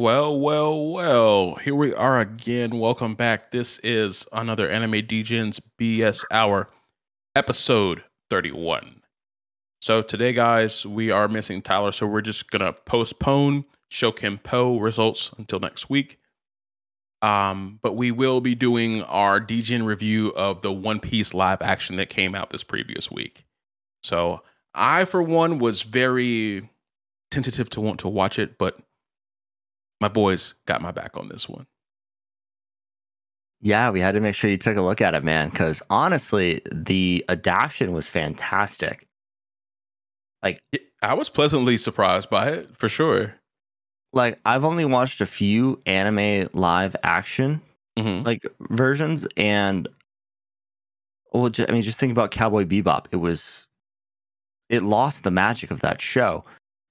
Well, well, well. Here we are again. Welcome back. This is another Anime Degens BS Hour, episode 31. So today, guys, we are missing Tyler, so we're just gonna postpone Shoken Po results until next week. Um, but we will be doing our Degen review of the One Piece live action that came out this previous week. So I, for one, was very tentative to want to watch it, but my boys got my back on this one. Yeah, we had to make sure you took a look at it, man, because honestly, the adaptation was fantastic. Like, I was pleasantly surprised by it for sure. Like, I've only watched a few anime live action Mhm. like versions, and well, I mean, just think about Cowboy Bebop. It was, it lost the magic of that show,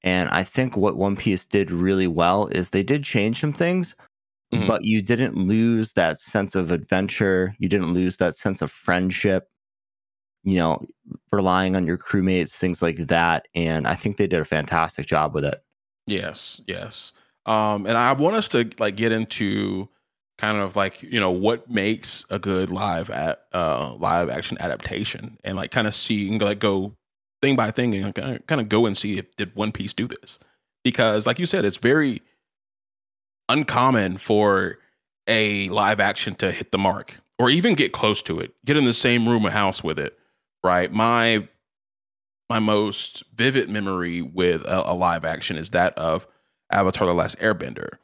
and I think what One Piece did really well is they did change some things, Mhm. but you didn't lose that sense of adventure. You didn't lose that sense of friendship. You know, relying on your crewmates, things like that, and I think they did a fantastic job with it. Yes, yes. Um, and I want us to like get into kind of like you know what makes a good live at uh live action adaptation, and like kind of see and like go thing by thing and kind of go and see if did One Piece do this because like you said, it's very uncommon for a live action to hit the mark or even get close to it, get in the same room or house with it. Right, my my most vivid memory with a, a live action is that of Avatar: The Last Airbender,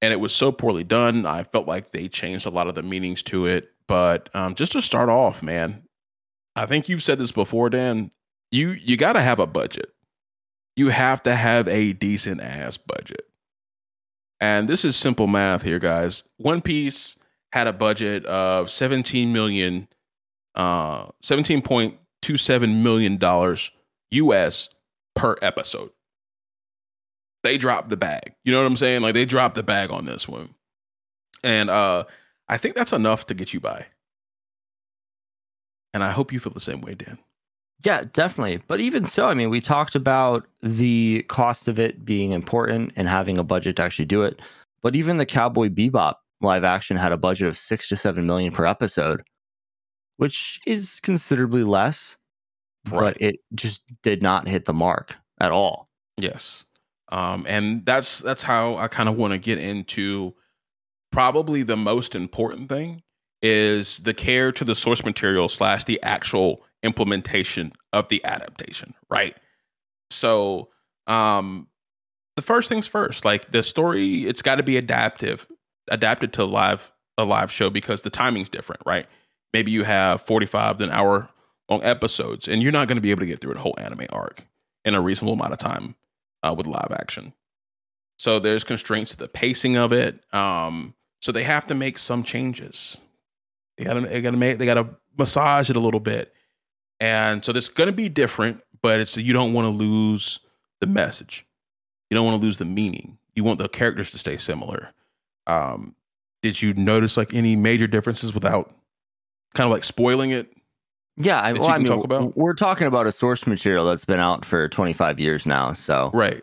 and it was so poorly done. I felt like they changed a lot of the meanings to it. But um, just to start off, man, I think you've said this before, Dan. You you got to have a budget. You have to have a decent ass budget. And this is simple math here, guys. One Piece had a budget of 17 million, uh, 17.27 million dollars US per episode. They dropped the bag. You know what I'm saying? Like they dropped the bag on this one. And uh I think that's enough to get you by. And I hope you feel the same way, Dan. Yeah, definitely. But even so, I mean, we talked about the cost of it being important and having a budget to actually do it. But even the Cowboy Bebop live action had a budget of six to seven million per episode, which is considerably less, Right. but it just did not hit the mark at all. Yes. Um, and that's that's how I kind of want to get into probably the most important thing is the care to the source material slash the actual implementation of the adaptation, right? So um the first things first, like the story, it's got to be adaptive, adapted to live a live show because the timing's different, right? Maybe you have 45 to an hour long episodes, and you're not going to be able to get through a whole anime arc in a reasonable amount of time uh, with live action. So there's constraints to the pacing of it. Um, so they have to make some changes. They gotta, they gotta make, they gotta massage it a little bit, and so it's gonna be different. But it's you don't want to lose the message. You don't want to lose the meaning. You want the characters to stay similar. Um, did you notice like any major differences without kind of like spoiling it? Yeah, I, well, I mean, talk we're talking about a source material that's been out for 25 years now. So, Right.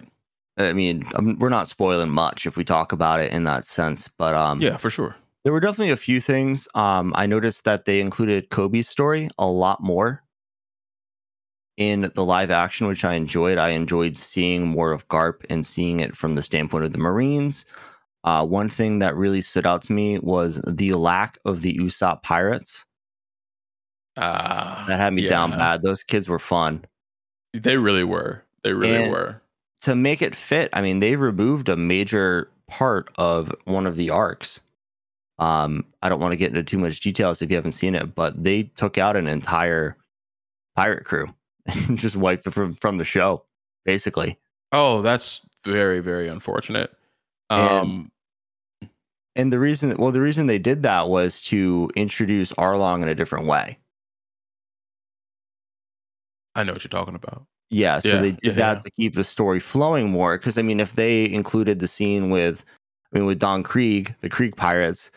I mean, um, we're not spoiling much if we talk about it in that sense. But um, Yeah, for sure. There were definitely a few things. Um, I noticed that they included Koby's story a lot more in the live action, which I enjoyed. I enjoyed seeing more of Garp and seeing it from the standpoint of the Marines. Uh, one thing that really stood out to me was the lack of the Usopp pirates. Uh, That had me down bad. Those kids were fun. They really were. They really And- were. To make it fit, I mean, they removed a major part of one of the arcs. Um, I don't want to get into too much details if you haven't seen it, but they took out an entire pirate crew just wiped it from from the show, basically. Oh, that's very, very unfortunate. Um, And the reason, well, the reason they did that was to introduce Arlong in a different way. I know what you're talking about. Yeah, so Yeah, they did yeah, that yeah. to keep the story flowing more. Because I mean, if they included the scene with, I mean, with Don Krieg, the Krieg pirates,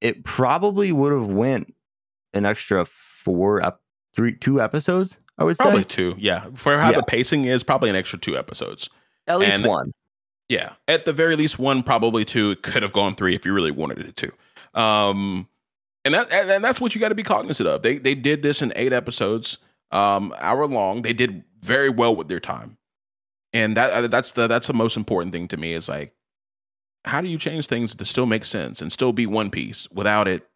it probably would have went an extra four, ep- three, two episodes. I would say Probably say two. Yeah. For how Yeah. the pacing is, probably an extra two episodes. at least and- one. Yeah, at the very least, one probably two. It could have gone three if you really wanted it to. Um, and that and that's what you got to be cognizant of. They they did this in eight episodes, um, hour long. They did very well with their time, and that uh, that's the that's the most important thing to me. Is like, how do you change things to still make sense and still be One Piece without it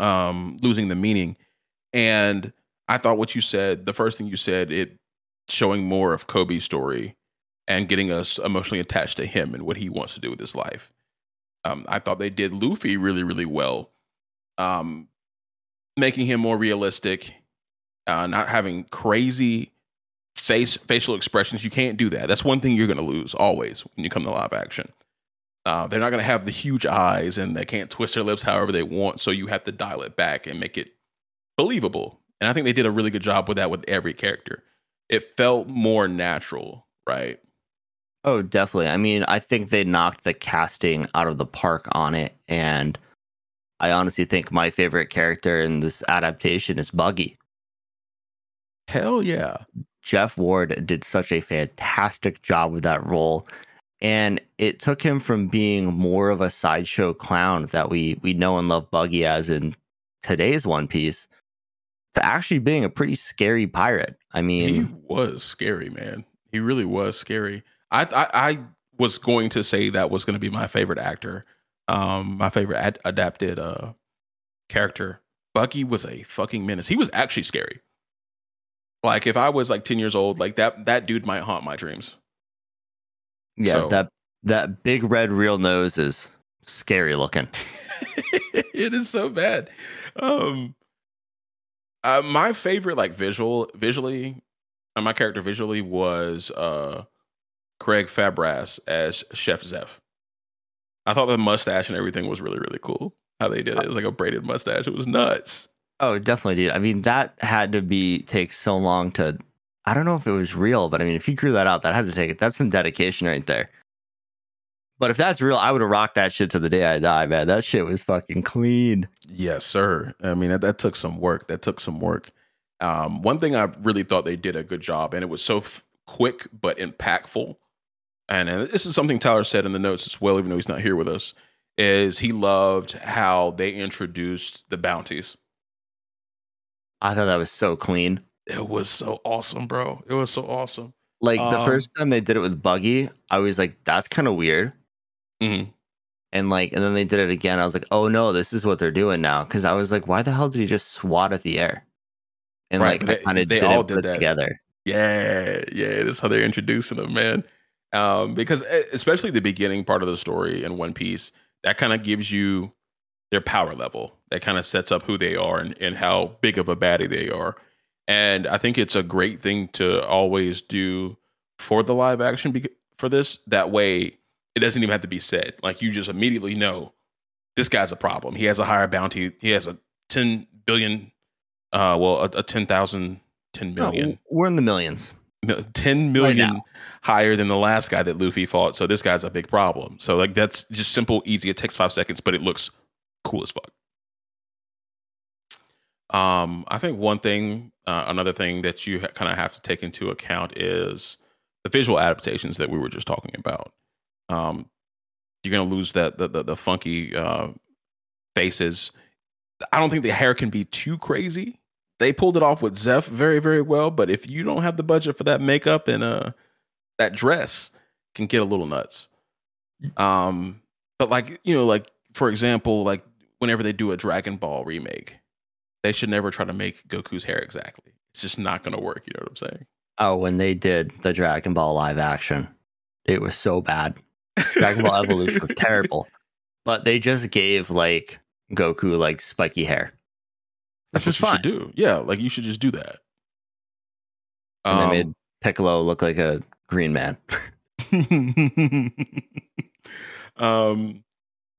um, losing the meaning? And I thought what you said, the first thing you said, it showing more of Koby's story and getting us emotionally attached to him and what he wants to do with his life. Um, I thought they did Luffy really, really well, um, making him more realistic, uh, not having crazy face facial expressions. You can't do that. That's one thing you're going to lose always when you come to live action. Uh, they're not going to have the huge eyes and they can't twist their lips however they want. So you have to dial it back and make it believable. And I think they did a really good job with that with every character. It felt more natural, right? Oh, definitely. I mean, I think they knocked the casting out of the park on it. And I honestly think my favorite character in this adaptation is Buggy. Hell yeah. Jeff Ward did such a fantastic job with that role. And it took him from being more of a sideshow clown that we we know and love Buggy as in today's One Piece to actually being a pretty scary pirate. I mean, he was scary, man. He really was scary. I I, I was going to say that was going to be my favorite actor, um, my favorite ad- adapted uh character. Buggy was a fucking menace. He was actually scary. Like if I was like ten years old, like that that dude might haunt my dreams. Yeah, so. that that big red real nose is scary looking. it is so bad. Um, uh, my favorite like visual visually, uh, my character visually was uh Craig Fairbrass as Chef Zeff. I thought the mustache and everything was really, really cool. How they did it. It was like a braided mustache. It was nuts. Oh, definitely, dude. I mean, that had to be take so long to. I don't know if it was real, but I mean, if you grew that out, that had to take it. That's some dedication right there. But if that's real, I would have rocked that shit to the day I die, man. That shit was fucking clean. Yes, sir. I mean, that, that took some work. That took some work. Um, one thing I really thought they did a good job, and it was so f- quick but impactful, and, and this is something Tyler said in the notes as well, even though he's not here with us, is he loved how they introduced the bounties. I thought that was so clean. It was so awesome, bro. It was so awesome. Like um, the first time they did it with Buggy, I was like, that's kind of weird. Mm-hmm. And like, and then they did it again. I was like, oh no, this is what they're doing now. Cause I was like, why the hell did he just swat at the air? And right, like, kind of they, all did that together. Yeah, yeah. That's how they're introducing them, man um, because especially the beginning part of the story in One Piece, that kind of gives you their power level. That kind of sets up who they are and, and how big of a baddie they are. And I think it's a great thing to always do for the live action be- for this. That way, it doesn't even have to be said. Like you just immediately know this guy's a problem. He has a higher bounty. He has a 10 billion, uh, well, a, a 10,000, 10 million. we're in the millions. 10 million right higher than the last guy that Luffy fought. So this guy's a big problem. So like that's just simple, easy. It takes five seconds, but it looks cool as fuck. Um, I think one thing, uh, another thing that you ha- kind of have to take into account is the visual adaptations that we were just talking about. Um, you're gonna lose that the the, the funky uh, faces. I don't think the hair can be too crazy they pulled it off with Zeff very, very well. But if you don't have the budget for that makeup and uh that dress, can get a little nuts. Um, but like you know, like for example, like whenever they do a Dragon Ball remake, they should never try to make Goku's hair exactly. It's just not going to work. You know what I'm saying? Oh, when they did the Dragon Ball live action, it was so bad. Dragon Ball Evolution was terrible, but they just gave like Goku like spiky hair. That's what you fine. should do. Yeah, like you should just do that. And um, they made Piccolo look like a green man. um,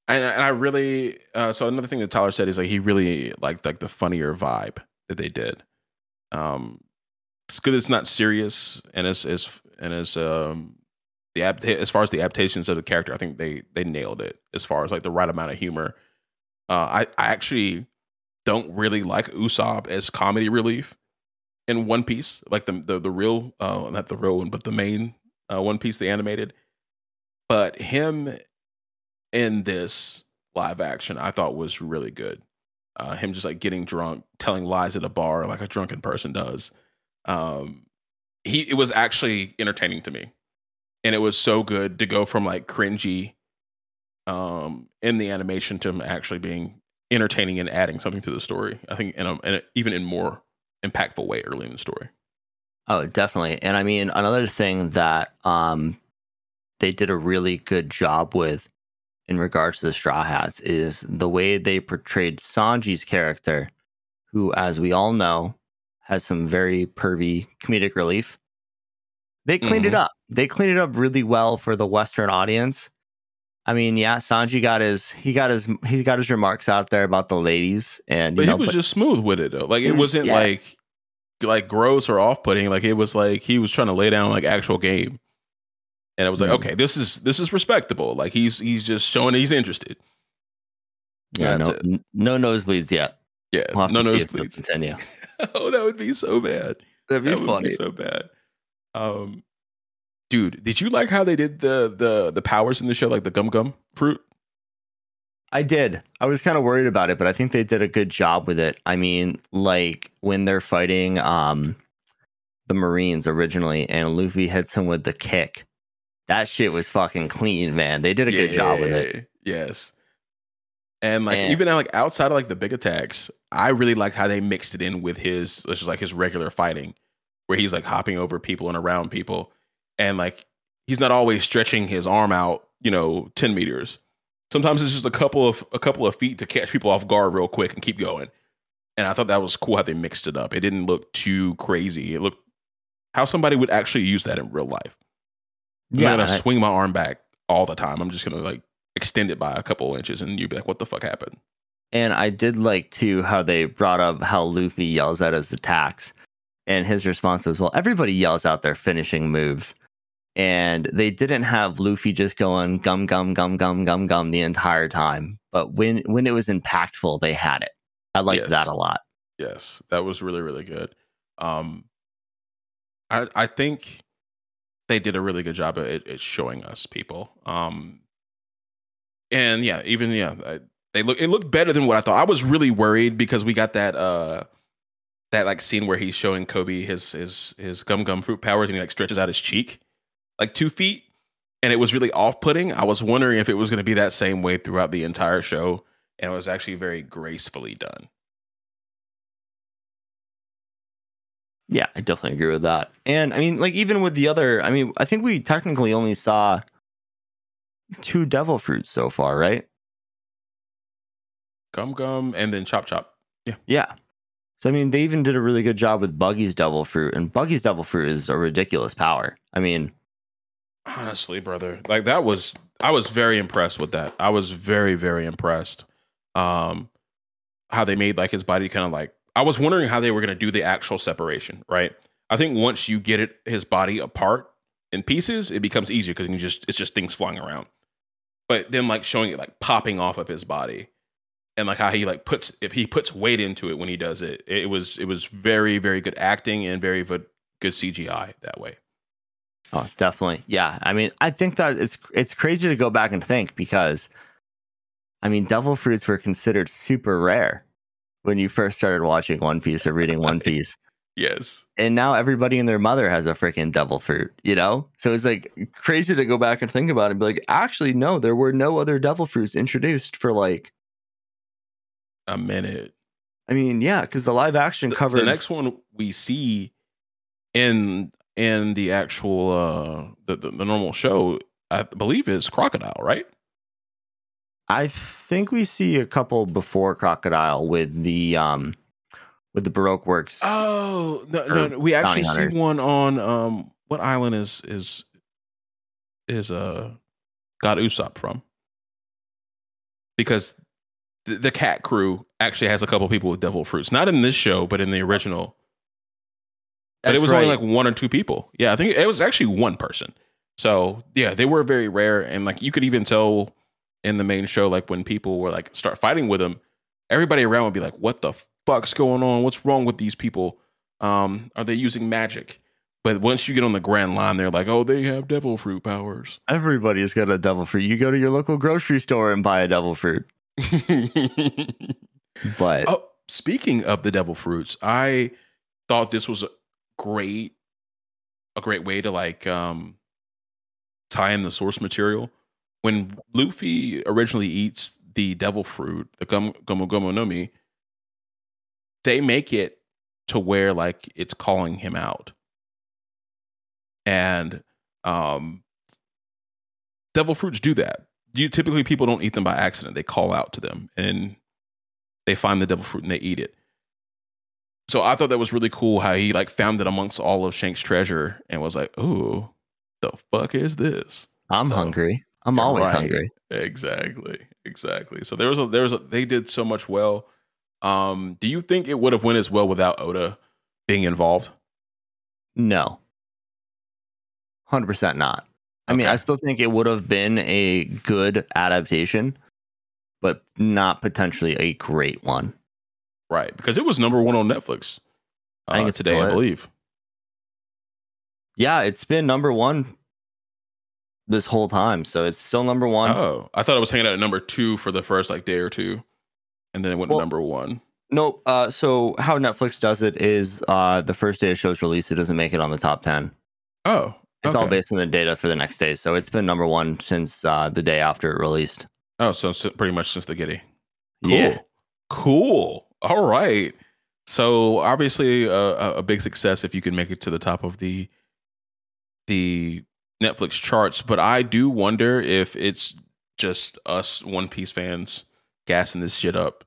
and, and I really uh, so another thing that Tyler said is like he really liked like the funnier vibe that they did. Um, it's good. It's not serious, and it's as and it's um the as far as the adaptations of the character, I think they they nailed it as far as like the right amount of humor. Uh, I I actually don't really like Usopp as comedy relief in One Piece, like the the the real uh not the real one, but the main uh, One Piece, the animated. but him in this live action, I thought was really good. Uh, him just like getting drunk, telling lies at a bar like a drunken person does. Um, he it was actually entertaining to me, and it was so good to go from like cringy, um, in the animation to actually being entertaining and adding something to the story. I think in a, in a even in more impactful way early in the story. Oh, definitely. And I mean, another thing that um, they did a really good job with in regards to the Straw Hats is the way they portrayed Sanji's character, who, as we all know, has some very pervy comedic relief. They cleaned mm-hmm. it up. They cleaned it up really well for the Western audience. I mean, yeah, Sanji got his he got his he got his remarks out there about the ladies, and but know, he was but, just smooth with it though. Like it wasn't yeah. like like gross or off putting. Like it was like he was trying to lay down like actual game. And it was like, mm. okay, this is this is respectable. Like he's he's just showing he's interested. Yeah, no, it. no nosebleeds yet. Yeah, we'll no nosebleeds. Continue. oh, that would be so bad. That'd be that funny. Be so bad. Um, dude, did you like how they did the the the powers in the show, like the gum gum fruit? I did. I was kind of worried about it, but I think they did a good job with it. I mean, like when they're fighting um the Marines originally and Luffy hits him with the kick. That shit was fucking clean, man. They did a yeah, good job with it. Yes. And like even like outside of like the big attacks, I really like how they mixed it in with his just like his regular fighting, where he's like hopping over people and around people, and like he's not always stretching his arm out, you know, ten meters Sometimes it's just a couple of a couple of feet to catch people off guard real quick and keep going. And I thought that was cool how they mixed it up. It didn't look too crazy. It looked how somebody would actually use that in real life. I'm yeah, gonna I, swing my arm back all the time. I'm just gonna like extend it by a couple inches, and you'd be like, "What the fuck happened?" And I did like too how they brought up how Luffy yells at his attacks, and his response was, "Well, everybody yells out their finishing moves." and they didn't have Luffy just going gum gum gum gum gum gum the entire time. But when when it was impactful, they had it. I liked yes. that a lot. Yes, that was really really good. Um, I I think they did a really good job at, at showing us people. Um, and yeah, even yeah, I, they look it looked better than what I thought. I was really worried because we got that uh that like scene where he's showing Koby his his his gum gum fruit powers and he like stretches out his cheek like two feet, and it was really off putting. I was wondering if it was going to be that same way throughout the entire show, and it was actually very gracefully done. Yeah, I definitely agree with that. And I mean, like even with the other, I mean, I think we technically only saw two devil fruits so far, right? Gum Gum and then Chop Chop. Yeah. Yeah. So I mean, they even did a really good job with Buggy's devil fruit, and Buggy's devil fruit is a ridiculous power. I mean, honestly, brother, like that was I was very impressed with that. I was very very impressed. Um, how they made like his body kind of like I was wondering how they were to do the actual separation, right? I think once you get it his body apart in pieces, it becomes easier because you just it's just things flying around. But then like showing it like popping off of his body and like how he like puts if he puts weight into it when he does it, it was it was very very good acting and very good CGI that way. Oh, definitely. Yeah. I mean, I think that it's it's crazy to go back and think because I mean, devil fruits were considered super rare when you first started watching One Piece or reading One Piece. yes. And now everybody and their mother has a freaking devil fruit, you know? So it's like crazy to go back and think about it and be like, actually, no, there were no other devil fruits introduced for like a minute. I mean, yeah, because the live action the, covered the next one we see in in the actual uh the, the, the normal show, I believe is Crocodile, right? I think we see a couple before Crocodile with the um with the Baroque works. Oh no, no, no. we actually see one on um what island is is is uh God Usopp from? Because the, the cat crew actually has a couple people with devil fruits, not in this show, but in the original but it was right. only like one or two people. Yeah, I think it was actually one person. So yeah, they were very rare, and like you could even tell in the main show, like when people were like start fighting with them, everybody around would be like, "What the fuck's going on? What's wrong with these people? Um, are they using magic?" But once you get on the grand line, they're like, oh, they have devil fruit powers. Everybody's got a devil fruit. You go to your local grocery store and buy a devil fruit. But oh, speaking of the devil fruits, I thought this was a great, a great way to like um tie in the source material. When Luffy originally eats the devil fruit, the gum gomu gomu no mi, they make it to where like it's calling him out. And um devil fruits do that. You typically people don't eat them by accident. They call out to them and they find the devil fruit and they eat it. So I thought that was really cool how he like found it amongst all of Shank's treasure and was like, "Ooh, the fuck is this?" I'm So, hungry. I'm always right. hungry. Exactly, exactly. So there was a there was a they did so much well. Um, do you think it would have went as well without Oda being involved? No. 100% not. I mean, I still think it would have been a good adaptation, but not potentially a great one. Right, because it was number one on Netflix I think uh, it's today, I believe. Yeah, it's been number one this whole time. So it's still number one. Oh, I thought it was hanging out at number two for the first like day or two, and then it went Well, to number one. Nope. Uh, so how Netflix does it is uh, the first day of show's release, it doesn't make it on the top 10. Oh, It's all based on the data for the next day. So it's been number one since uh, the day after it released. Oh, so, so pretty much since the Giddy. Cool. Yeah. Cool. All right. So obviously uh, a, a big success if you can make it to the top of the the Netflix charts, but I do wonder if it's just us One Piece fans gassing this shit up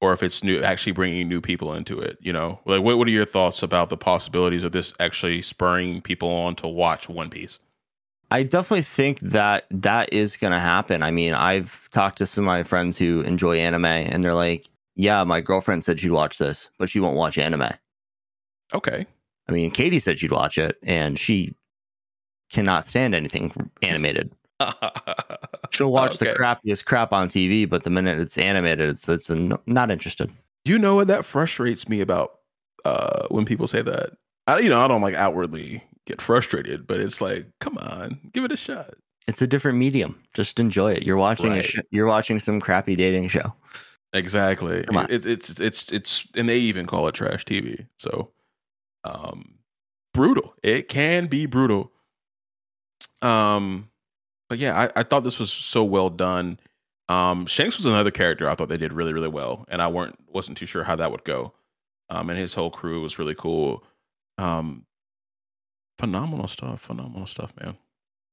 or if it's new actually bringing new people into it, you know? Like what what are your thoughts about the possibilities of this actually spurring people on to watch One Piece? I definitely think that that is going to happen. I mean, I've talked to some of my friends who enjoy anime, and they're like, "Yeah, my girlfriend said she'd watch this, but she won't watch anime." Okay. I mean, Katie said she'd watch it, and she cannot stand anything animated. She'll watch the Okay. crappiest crap on TV, but the minute it's animated, it's it's a no, not interested. Do you know what that frustrates me about uh when people say that? I you know, I don't like outwardly get frustrated, but it's like, come on, give it a shot. It's a different medium. Just enjoy it. You're watching Right. sh- you're watching some crappy dating show. Exactly. It, it's it's it's and they even call it trash TV. So um brutal. It can be brutal. Um but yeah, I, I thought this was so well done. Um Shanks was another character I thought they did really, really well. And I weren't wasn't too sure how that would go. Um and his whole crew was really cool. Um phenomenal stuff. Phenomenal stuff, man.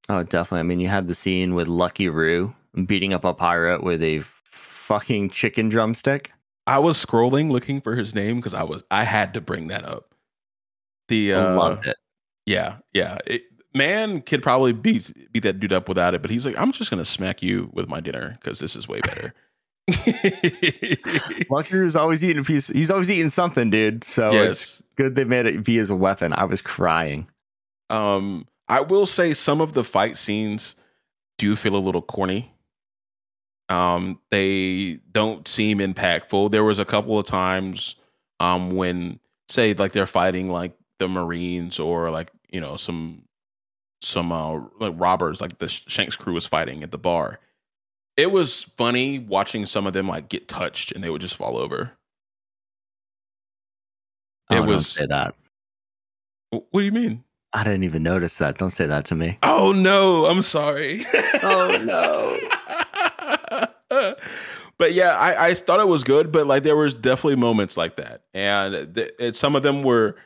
Oh, definitely. I mean, you had the scene with Lucky Roo beating up a pirate with a fucking chicken drumstick. I was scrolling looking for his name because I was I had to bring that up. The uh, loved it. Yeah, yeah. It, man could probably beat beat that dude up without it, but he's like, I'm just gonna smack you with my dinner because this is way better. Lucky Roo's always eating a piece. He's always eating something, dude. So it's good they made it be as a weapon. I was crying. Um, I will say some of the fight scenes do feel a little corny. Um, they don't seem impactful. There was a couple of times, um, when say like they're fighting like the Marines or like you know some some uh like robbers like the Shanks crew was fighting at the bar. It was funny watching some of them like get touched and they would just fall over. Oh, It don't was- say that. What do you mean? I didn't even notice that. Don't say that to me. Oh no, I'm sorry. Oh, no. but yeah, I, I thought it was good, but like there was definitely moments like that, and th- it, some of them were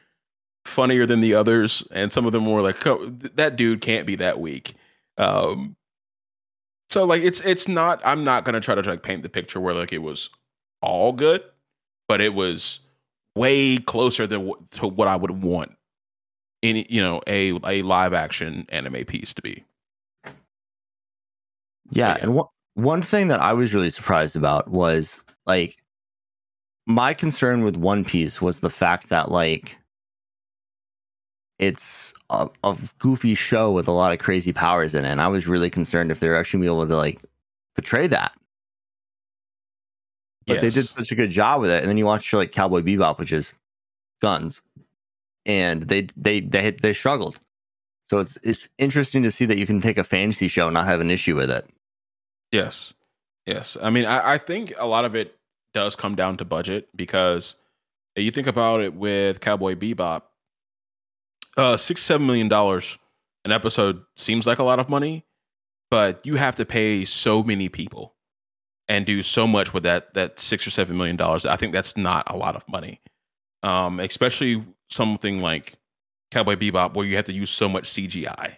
funnier than the others, and some of them were like, "Co- that dude can't be that weak. Um, so like it's it's not. I'm not gonna try to like paint the picture where like it was all good, but it was way closer than to what I would want any you know a a live action anime piece to be. Yeah, yeah. and one one thing that I was really surprised about was like my concern with One Piece was the fact that like it's a, a goofy show with a lot of crazy powers in it, and I was really concerned if they were actually gonna be able to like portray that. But they did such a good job with it, and then you watch like Cowboy Bebop, which is guns, and they they they they struggled. So it's it's interesting to see that you can take a fantasy show and not have an issue with it. Yes. Yes. I mean, I, I think a lot of it does come down to budget because you think about it with Cowboy Bebop, uh, six, seven million dollars an episode seems like a lot of money, but you have to pay so many people and do so much with that that six or seven million dollars. I think that's not a lot of money. Um, especially something like Cowboy Bebop where you have to use so much CGI.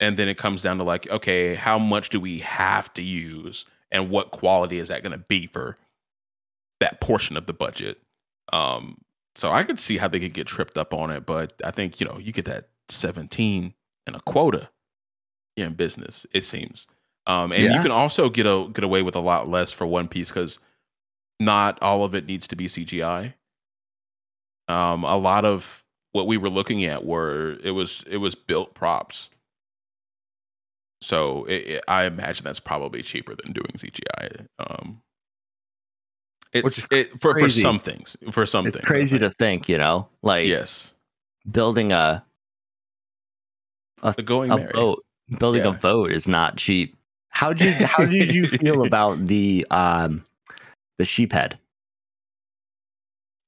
And then it comes down to like, okay, how much do we have to use and what quality is that going to be for that portion of the budget? Um, so I could see how they could get tripped up on it, but I think, you know, you get that 17 and a quota in business, it seems. Um, and yeah. you can also get a get away with a lot less for One Piece because not all of it needs to be CGI. Um, a lot of what we were looking at were it was it was built props. So it, it, I imagine that's probably cheaper than doing CGI. Um, it's it, for for some things. For some it's things, crazy to think, you know, like yes, building a a, going a boat, building yeah. a boat is not cheap. How did how did you feel about the um the sheephead?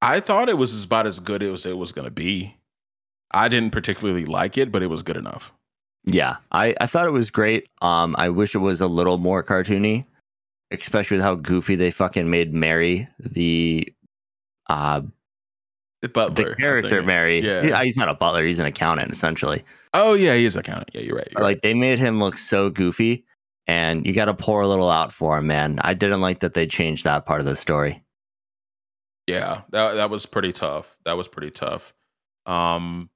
I thought it was about as good as it was going to be. I didn't particularly like it, but it was good enough. Yeah, I, I thought it was great. Um, I wish it was a little more cartoony, especially with how goofy they fucking made Merry the uh the butler, the character Merry. Yeah, he, uh, he's not a butler; he's an accountant essentially. Oh yeah, he is an accountant. Yeah, you're right. You're like right. they made him look so goofy, and you got to pour a little out for him, man. I didn't like that they changed that part of the story. Yeah, that that was pretty tough. That was pretty tough. Um,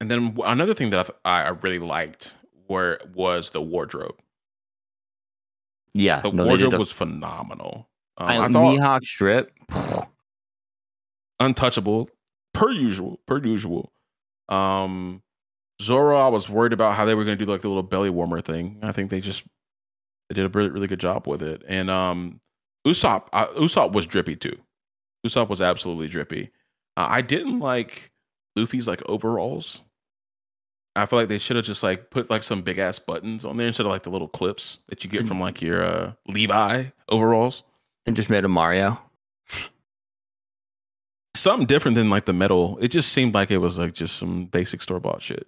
and then another thing that I, I really liked where was the wardrobe. Yeah, the no, wardrobe was phenomenal. Um, I, I thought Mihawk strip, untouchable, per usual, per usual. Um, Zoro, I was worried about how they were going to do like the little belly warmer thing. I think they just they did a really, really good job with it. And um, Usopp, uh, Usopp was drippy too. Usopp was absolutely drippy. Uh, I didn't like Luffy's like overalls. I feel like they should have just like put like some big ass buttons on there instead of like the little clips that you get from like your uh, Levi overalls. And just made a Mario. Something different than like the metal. It just seemed like it was like just some basic store bought shit.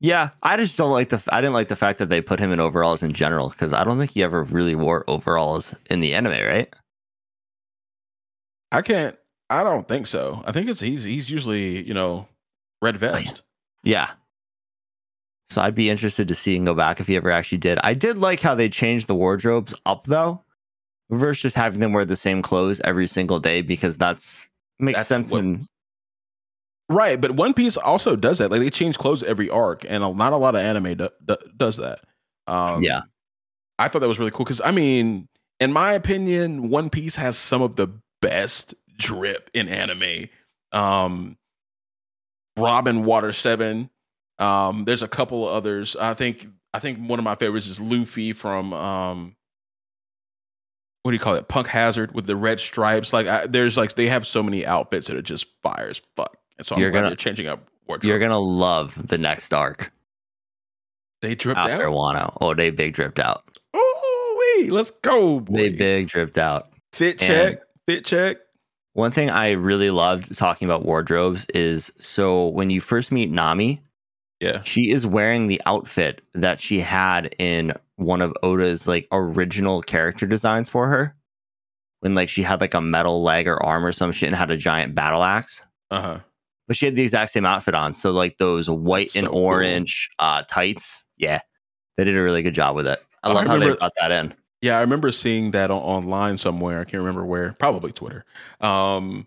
Yeah, I just don't like the. I didn't like the fact that they put him in overalls in general because I don't think he ever really wore overalls in the anime, right? I can't. I don't think so. I think it's he's he's usually you know red vest. Yeah, so I'd be interested to see and go back if he ever actually did. I did like how they changed the wardrobes up though, versus just having them wear the same clothes every single day because that's makes that's sense. What, in... Right, but One Piece also does that. Like they change clothes every arc, and not a lot of anime do, do, does that. Um, yeah, I thought that was really cool because I mean, in my opinion, One Piece has some of the best drip in anime. Um, Robin Water Seven um, there's a couple of others. I think I think one of my favorites is Luffy from um, what do you call it? Punk Hazard with the red stripes. Like I, there's like they have so many outfits that are just fire as fuck. And so I'm you're glad gonna, they're changing up wardrobe. You're gonna love the next arc. They dripped out. After Wano. Oh, they big dripped out. Oh wait, let's go. Boy. They big dripped out. Fit check. And fit check. One thing I really loved talking about wardrobes is so when you first meet Nami, yeah. She is wearing the outfit that she had in one of Oda's like original character designs for her. When like she had like a metal leg or arm or some shit and had a giant battle axe. Uh-huh. But she had the exact same outfit on. So like those white and orange cool. uh tights. Yeah. They did a really good job with it. I, I love remember, how they got that in. Yeah, I remember seeing that on, online somewhere. I can't remember where. Probably Twitter. Um,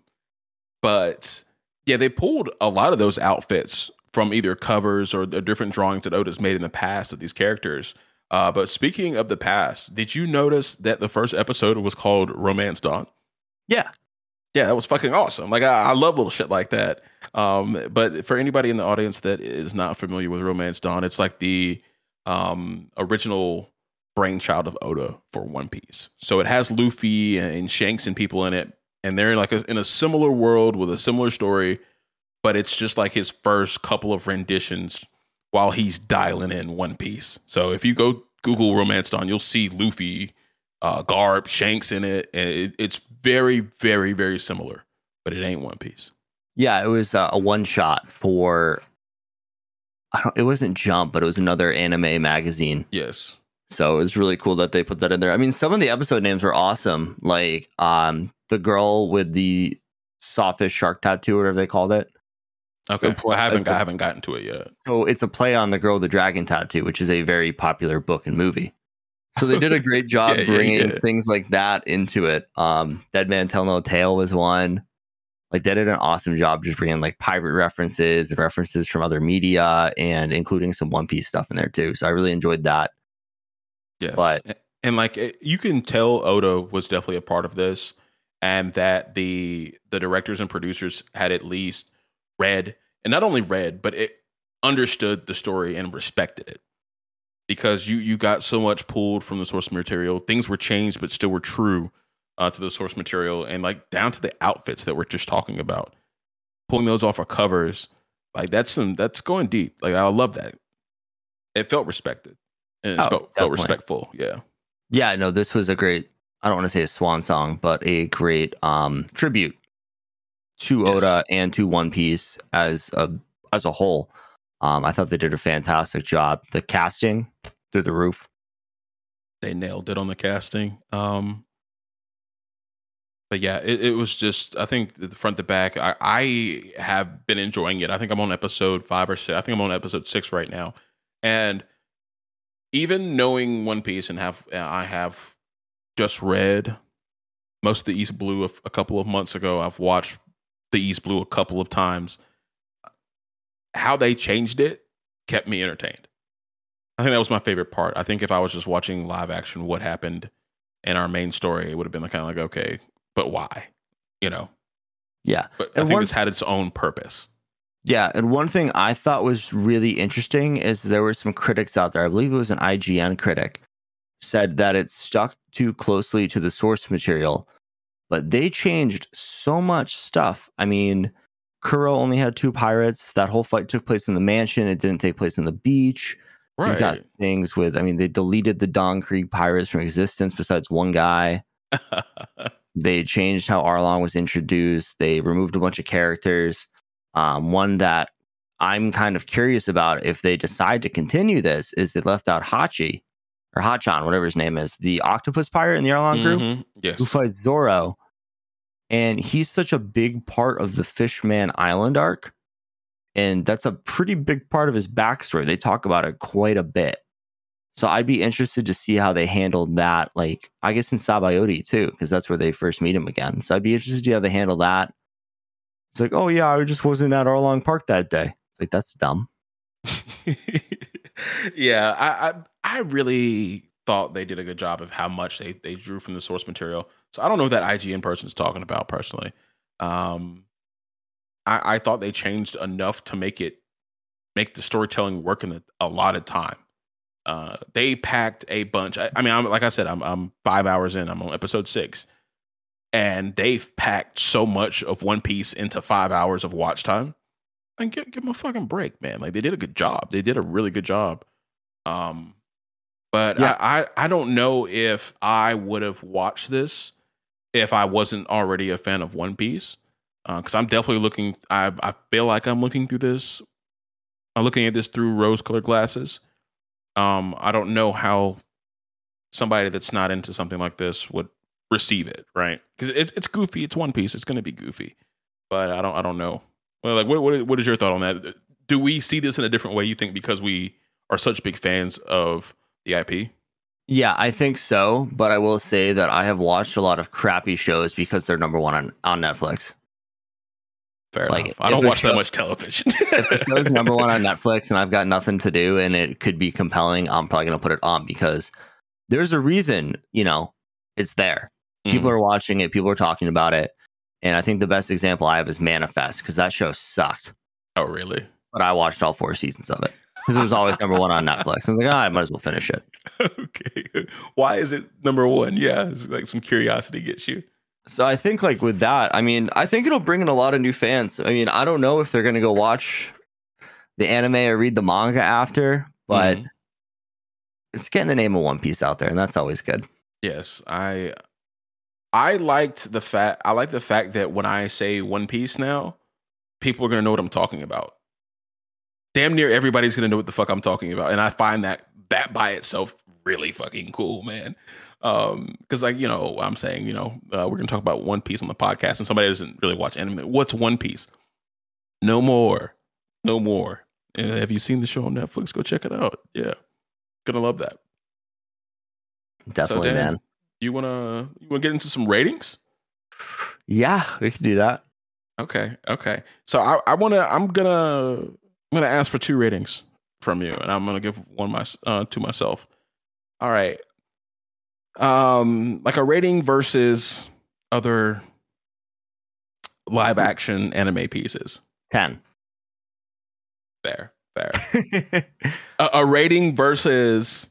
but yeah, they pulled a lot of those outfits from either covers or the different drawings that Oda's made in the past of these characters. Uh, but speaking of the past, did you notice that the first episode was called Romance Dawn? Yeah. Yeah, that was fucking awesome. Like I, I love little shit like that. Um, but for anybody in the audience that is not familiar with Romance Dawn, it's like the um, original brainchild of Oda for One Piece. So it has Luffy and Shanks and people in it, and they're like a, in a similar world with a similar story, but it's just like his first couple of renditions while he's dialing in One Piece. So if you go Google Romance Dawn, you'll see Luffy, uh, Garp, Shanks in it, and it, it's very, very, very similar, but it ain't One Piece. Yeah, it was uh, a one shot for. I don't, it wasn't Jump, but it was another anime magazine. Yes. So it was really cool that they put that in there. I mean, some of the episode names were awesome. Like um the girl with the sawfish shark tattoo, whatever they called it. Okay. I haven't I haven't gotten to it yet. So it's a play on the girl with the dragon tattoo, which is a very popular book and movie. So they did a great job yeah, bringing yeah, yeah. things like that into it. Um, Dead Man Tell No Tale was one. Like they did an awesome job just bringing like pirate references and references from other media and including some One Piece stuff in there too. So I really enjoyed that. Yes. But and like you can tell Oda was definitely a part of this and that the the directors and producers had at least read and not only read but it understood the story and respected it because you you got so much pulled from the source material things were changed but still were true uh, to the source material and like down to the outfits that we're just talking about pulling those off our covers like that's some that's going deep like i love that it felt respected and it oh, felt, felt respectful. Yeah. Yeah. No, this was a great. I don't want to say a swan song, but a great um, tribute to yes. Oda and to One Piece as a as a whole. Um, I thought they did a fantastic job. The casting through the roof. They nailed it on the casting. Um, but yeah, it, it was just I think the front to back. I, I have been enjoying it. I think I'm on episode five or six. I think I'm on episode six right now, and even knowing One Piece and have uh, I have just read most of the East Blue a, a couple of months ago. I've watched the East Blue a couple of times. How they changed it kept me entertained. I think that was my favorite part. I think if I was just watching live action, what happened in our main story, it would have been kind of like, okay, but why? You know? Yeah. But I think one, this had its own purpose. Yeah, and one thing I thought was really interesting is there were some critics out there. I believe it was an IGN critic said that it stuck too closely to the source material, but they changed so much stuff. I mean, Kuro only had two pirates. That whole fight took place in the mansion. It didn't take place in the beach. Right. You've got things with. I mean, they deleted the Don Krieg pirates from existence. Besides one guy, they changed how Arlong was introduced. They removed a bunch of characters. Um, one that I'm kind of curious about if they decide to continue this is they left out Hachi or Hachan, whatever his name is, the octopus pirate in the Arlong group mm-hmm. yes. who fights Zoro. And he's such a big part of the Fishman Island arc. And that's a pretty big part of his backstory. They talk about it quite a bit. So I'd be interested to see how they handled that. Like, I guess in Sabaody too, because that's where they first meet him again. So I'd be interested to see how they handle that. It's like, oh yeah, I just wasn't at Arlong Park that day. It's like that's dumb. yeah, I, I really thought they did a good job of how much they they drew from the source material. So I don't know that IGN person's talking about personally. Um, I, I thought they changed enough to make it make the storytelling work in a, a lot of time. Uh, they packed a bunch. I, I mean, I'm like I said, I'm I'm five hours in. I'm on episode six and they've packed so much of One Piece into five hours of watch time. And give, give them a fucking break, man. Like they did a good job. They did a really good job. Um, but yeah. I, I, I don't know if I would have watched this if I wasn't already a fan of One Piece. Because uh, I'm definitely looking. I I feel like I'm looking through this. I'm looking at this through rose-colored glasses. Um, I don't know how somebody that's not into something like this would receive it, right? Because it's it's goofy. It's One Piece. It's going to be goofy, but I don't I don't know. Well, like what, what what is your thought on that? Do we see this in a different way? You think because we are such big fans of the IP? Yeah, I think so. But I will say that I have watched a lot of crappy shows because they're number one on, on Netflix. Fair like, enough. I don't watch show, that much television. if the show's number one on Netflix and I've got nothing to do and it could be compelling, I'm probably going to put it on because there's a reason, you know, it's there. People mm. are watching it. People are talking about it. And I think the best example I have is Manifest because that show sucked. Oh, really? But I watched all four seasons of it because it was always number one on Netflix. I was like, oh, I might as well finish it. okay. Why is it number one? Yeah, it's like some curiosity gets you. So I think like with that, I mean, I think it'll bring in a lot of new fans. I mean, I don't know if they're gonna go watch the anime or read the manga after, but Mhm. it's getting the name of One Piece out there, and that's always good. Yes, I I liked the fact I like the fact that when I say One Piece now, people are gonna know what I'm talking about. Damn near everybody's gonna know what the fuck I'm talking about, and I find that that by itself really fucking cool, man. Um, because like you know, I'm saying you know uh, we're gonna talk about One Piece on the podcast, and somebody doesn't really watch anime. What's One Piece? No more, no more. And have you seen the show on Netflix? Go check it out. Yeah, gonna love that. Definitely, Dan, man. You wanna you wanna get into some ratings? Yeah, we can do that. Okay, okay. So I, I wanna I'm gonna I'm gonna ask for two ratings from you, and I'm gonna give one my uh, to myself. All right. Um, like a rating versus other live action anime pieces. Ten. Fair, fair. a, a rating versus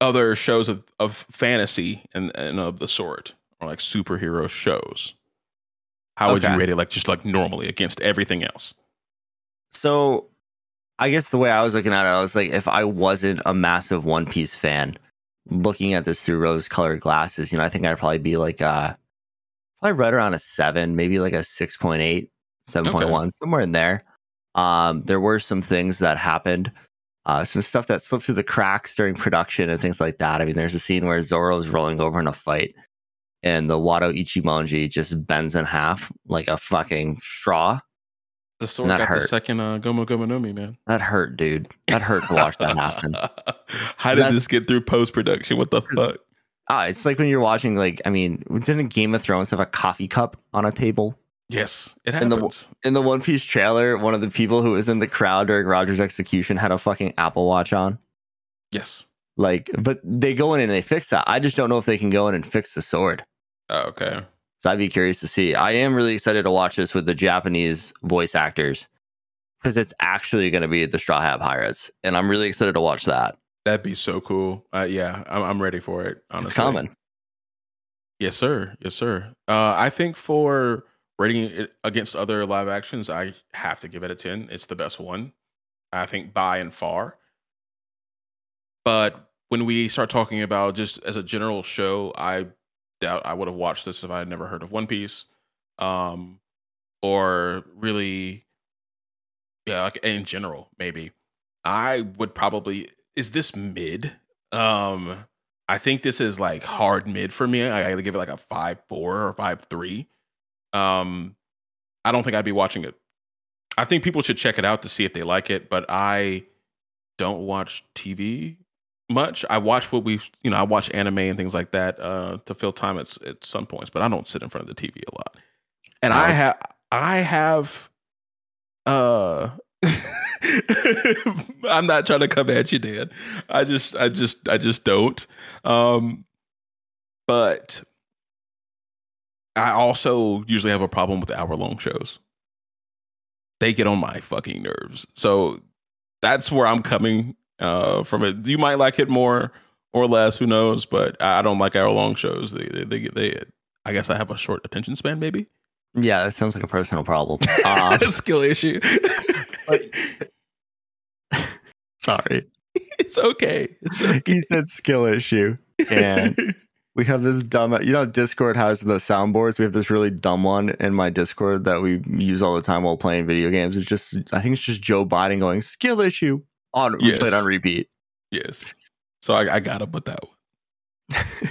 other shows of, of fantasy and, and of the sort, or like superhero shows. How would Okay. you rate it? Like just like normally against everything else. so I guess the way I was looking at it, I was like, if I wasn't a massive One Piece fan, looking at this through rose colored glasses, you know, I think I'd probably be like uh probably right around a seven, maybe like a 6.8, 7.1, somewhere in there. Um, there were some things that happened, uh, some stuff that slipped through the cracks during production and things like that. I mean, there's a scene where Zoro's rolling over in a fight and the Wado Ichimonji just bends in half like a fucking straw. The sword That got the hurt. second uh, Gomu Gomu no Mi, man. That hurt, dude. That hurt to watch that happen. How did That's- this get through post production? What the fuck? Ah, it's like when you're watching, like, I mean, didn't Game of Thrones have a coffee cup on a table? Yes, it And the- happens. In the One Piece trailer, one of the people who was in the crowd during Roger's execution had a fucking Apple Watch on. yes. Like, but they go in and they fix that. I just don't know if they can go in and fix the sword. Oh, okay. So I'd be curious to see. I am really excited to watch this with the Japanese voice actors because it's actually going to be the Straw Hat Pirates, and I'm really excited to watch that. That'd be so cool. Uh, yeah, I'm, I'm ready for it. Honestly, It's coming. Yes, sir. Yes, sir. Uh, I think for rating it against other live actions, I have to give it a 10. It's the best one, I think, by and far. But when we start talking about just as a general show, I doubt I would have watched this if I had never heard of One Piece. Um, or really, yeah, like in general, maybe. I would probably, is this mid? Um, I think this is like hard mid for me. I give it like a five four or five three. Um, I don't think I'd be watching it. I think people should check it out to see if they like it, but I don't watch TV much. I watch what we, you know, I watch anime and things like that uh, to fill time at at some points, but I don't sit in front of the TV a lot. And I have, I have, uh. I'm not trying to come at you, Dan. I just, I just, I just don't. Um, but I also usually have a problem with hour long shows. They get on my fucking nerves. So that's where I'm coming uh, from it. You might like it more or less, who knows? But I don't like hour long shows. They, they, they, they, I guess I have a short attention span, maybe. Yeah, that sounds like a personal problem. Uh, skill issue. sorry. it's okay. It's okay. He said skill issue. And we have this dumb, you know, Discord has the soundboards. We have this really dumb one in my Discord that we use all the time while playing video games. It's just, I think it's just Joe Biden going skill issue on, Yes. played on repeat. yes. So I, I gotta put that one.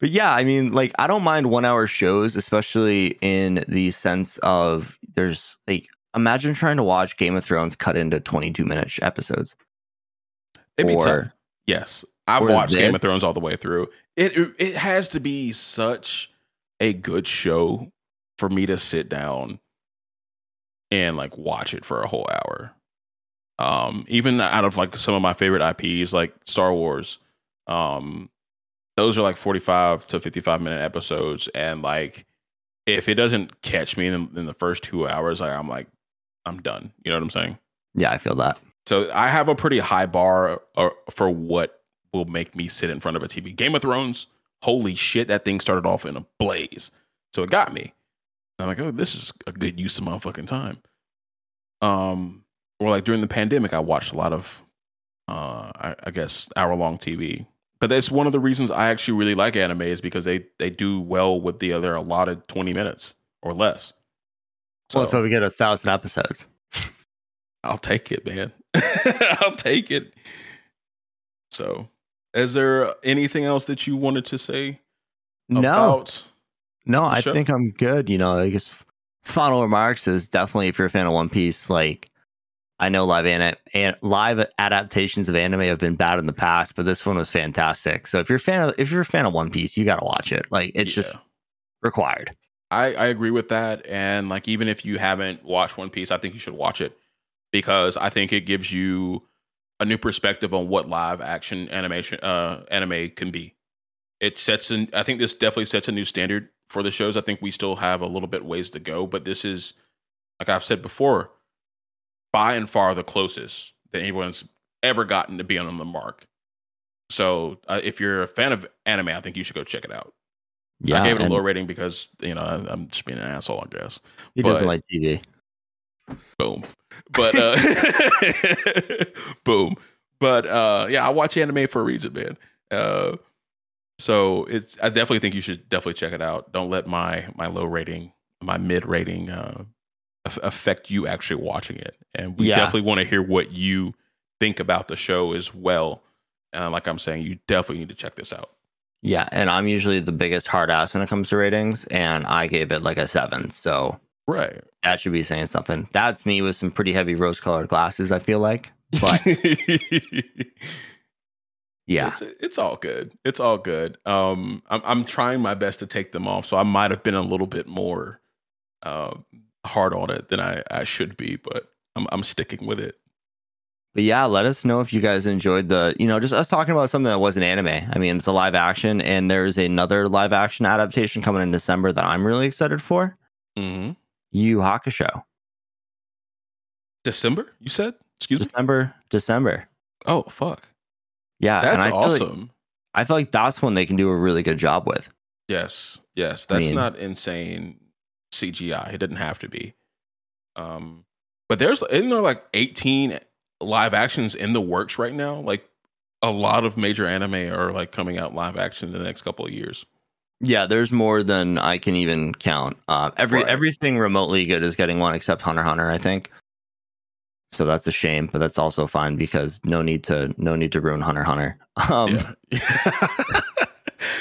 But yeah, I mean, like, I don't mind one hour shows, especially in the sense of there's like, imagine trying to watch Game of Thrones cut into 22 minute episodes. It'd be Or- tough. Yes, I've watched Game of Thrones all the way through. It it has to be such a good show for me to sit down and like watch it for a whole hour. Um, even out of like some of my favorite IPs, like Star Wars, um, those are like forty-five to fifty-five minute episodes, and like if it doesn't catch me in, in the first two hours, like, I'm like, I'm done. You know what I'm saying? Yeah, I feel that. So I have a pretty high bar uh, for what will make me sit in front of a TV. Game of Thrones, holy shit, that thing started off in a blaze. So it got me. I'm like, oh, this is a good use of my fucking time. Um, or like during the pandemic, I watched a lot of, uh, I, I guess hour long TV. But that's one of the reasons I actually really like anime is because they they do well with the other allotted 20 minutes or less. So, well, so we get a thousand episodes. I'll take it, man. I'll take it. So, is there anything else that you wanted to say? No. No, I show? think I'm good. You know, I guess final remarks is definitely if you're a fan of One Piece, like I know live an, an live adaptations of anime have been bad in the past, but this one was fantastic. So if you're a fan of if you're a fan of One Piece, you got to watch it. Like it's yeah. just required. I, I agree with that. And like even if you haven't watched One Piece, I think you should watch it because I think it gives you a new perspective on what live action animation uh, anime can be. It sets an I think this definitely sets a new standard for the shows. I think we still have a little bit ways to go, but this is like I've said before, by and far the closest that anyone's ever gotten to being on the mark. So uh, if you're a fan of anime, I think you should go check it out. Yeah, I gave it a low rating because you know I, am just being an asshole, I guess. He but, doesn't like TV. Boom. But uh boom. But uh yeah, I watch anime for a reason, man. Uh so it's I definitely think you should definitely check it out. Don't let my my low rating, my mid rating uh affect you actually watching it. And we yeah. definitely want to hear what you think about the show as well. Uh, like I'm saying, you definitely need to check this out. Yeah, and I'm usually the biggest hard ass when it comes to ratings, and I gave it like a seven. So right, that should be saying something. That's me with some pretty heavy rose-colored glasses. I feel like, but yeah, it's, it's, all good. It's all good. Um, I'm I'm trying my best to take them off, so I might have been a little bit more uh, hard on it than I I should be, but I'm I'm sticking with it. But yeah, let us know if you guys enjoyed the, you know, just us talking about something that wasn't anime. I mean, it's a live action, and there's another live action adaptation coming in December that I'm really excited for. Mm-hmm. Yu Hakusho. December? You said? Excuse December, me. December. December. Oh fuck. Yeah, that's I awesome. Like, I feel like that's one they can do a really good job with. Yes, yes, that's I mean, not insane CGI. It didn't have to be. Um, but there's isn't there like 18 live actions in the works right now. Like a lot of major anime are like coming out live action in the next couple of years. Yeah, there's more than I can even count. Uh, every right. everything remotely good is getting one except Hunter Hunter, I think. So that's a shame, but that's also fine because no need to no need to ruin Hunter Hunter. Um, yeah.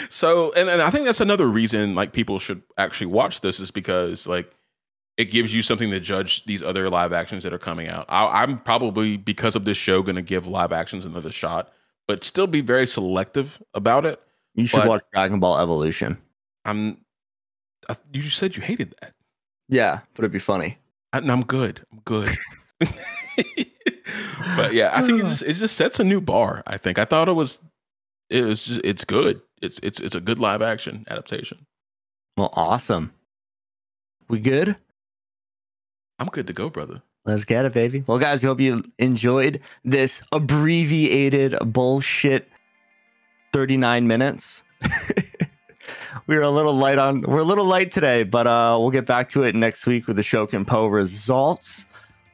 so, and, and I think that's another reason like people should actually watch this is because like it gives you something to judge these other live actions that are coming out. I, am probably because of this show going to give live actions another shot, but still be very selective about it. You should but watch Dragon Ball Evolution. I'm. I, you said you hated that. Yeah, but it'd be funny. I, am good. I'm good. but yeah, I think it just, it just sets a new bar. I think I thought it was it was just it's good. It's it's it's a good live action adaptation. Well, awesome. We good? I'm good to go, brother. Let's get it, baby. Well, guys, we hope you enjoyed this abbreviated bullshit 39 minutes. we are a little light on we're a little light today, but uh we'll get back to it next week with the Show Ken Po results.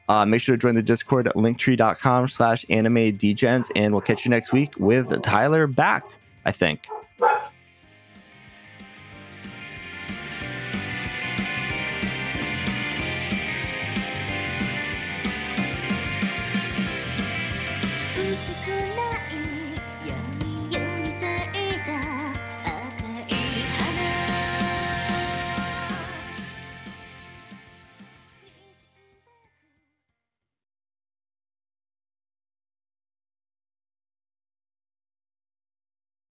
Uh, make sure to join the Discord at linktree.com slash anime degens, and we'll catch you next week with Tyler back, I think.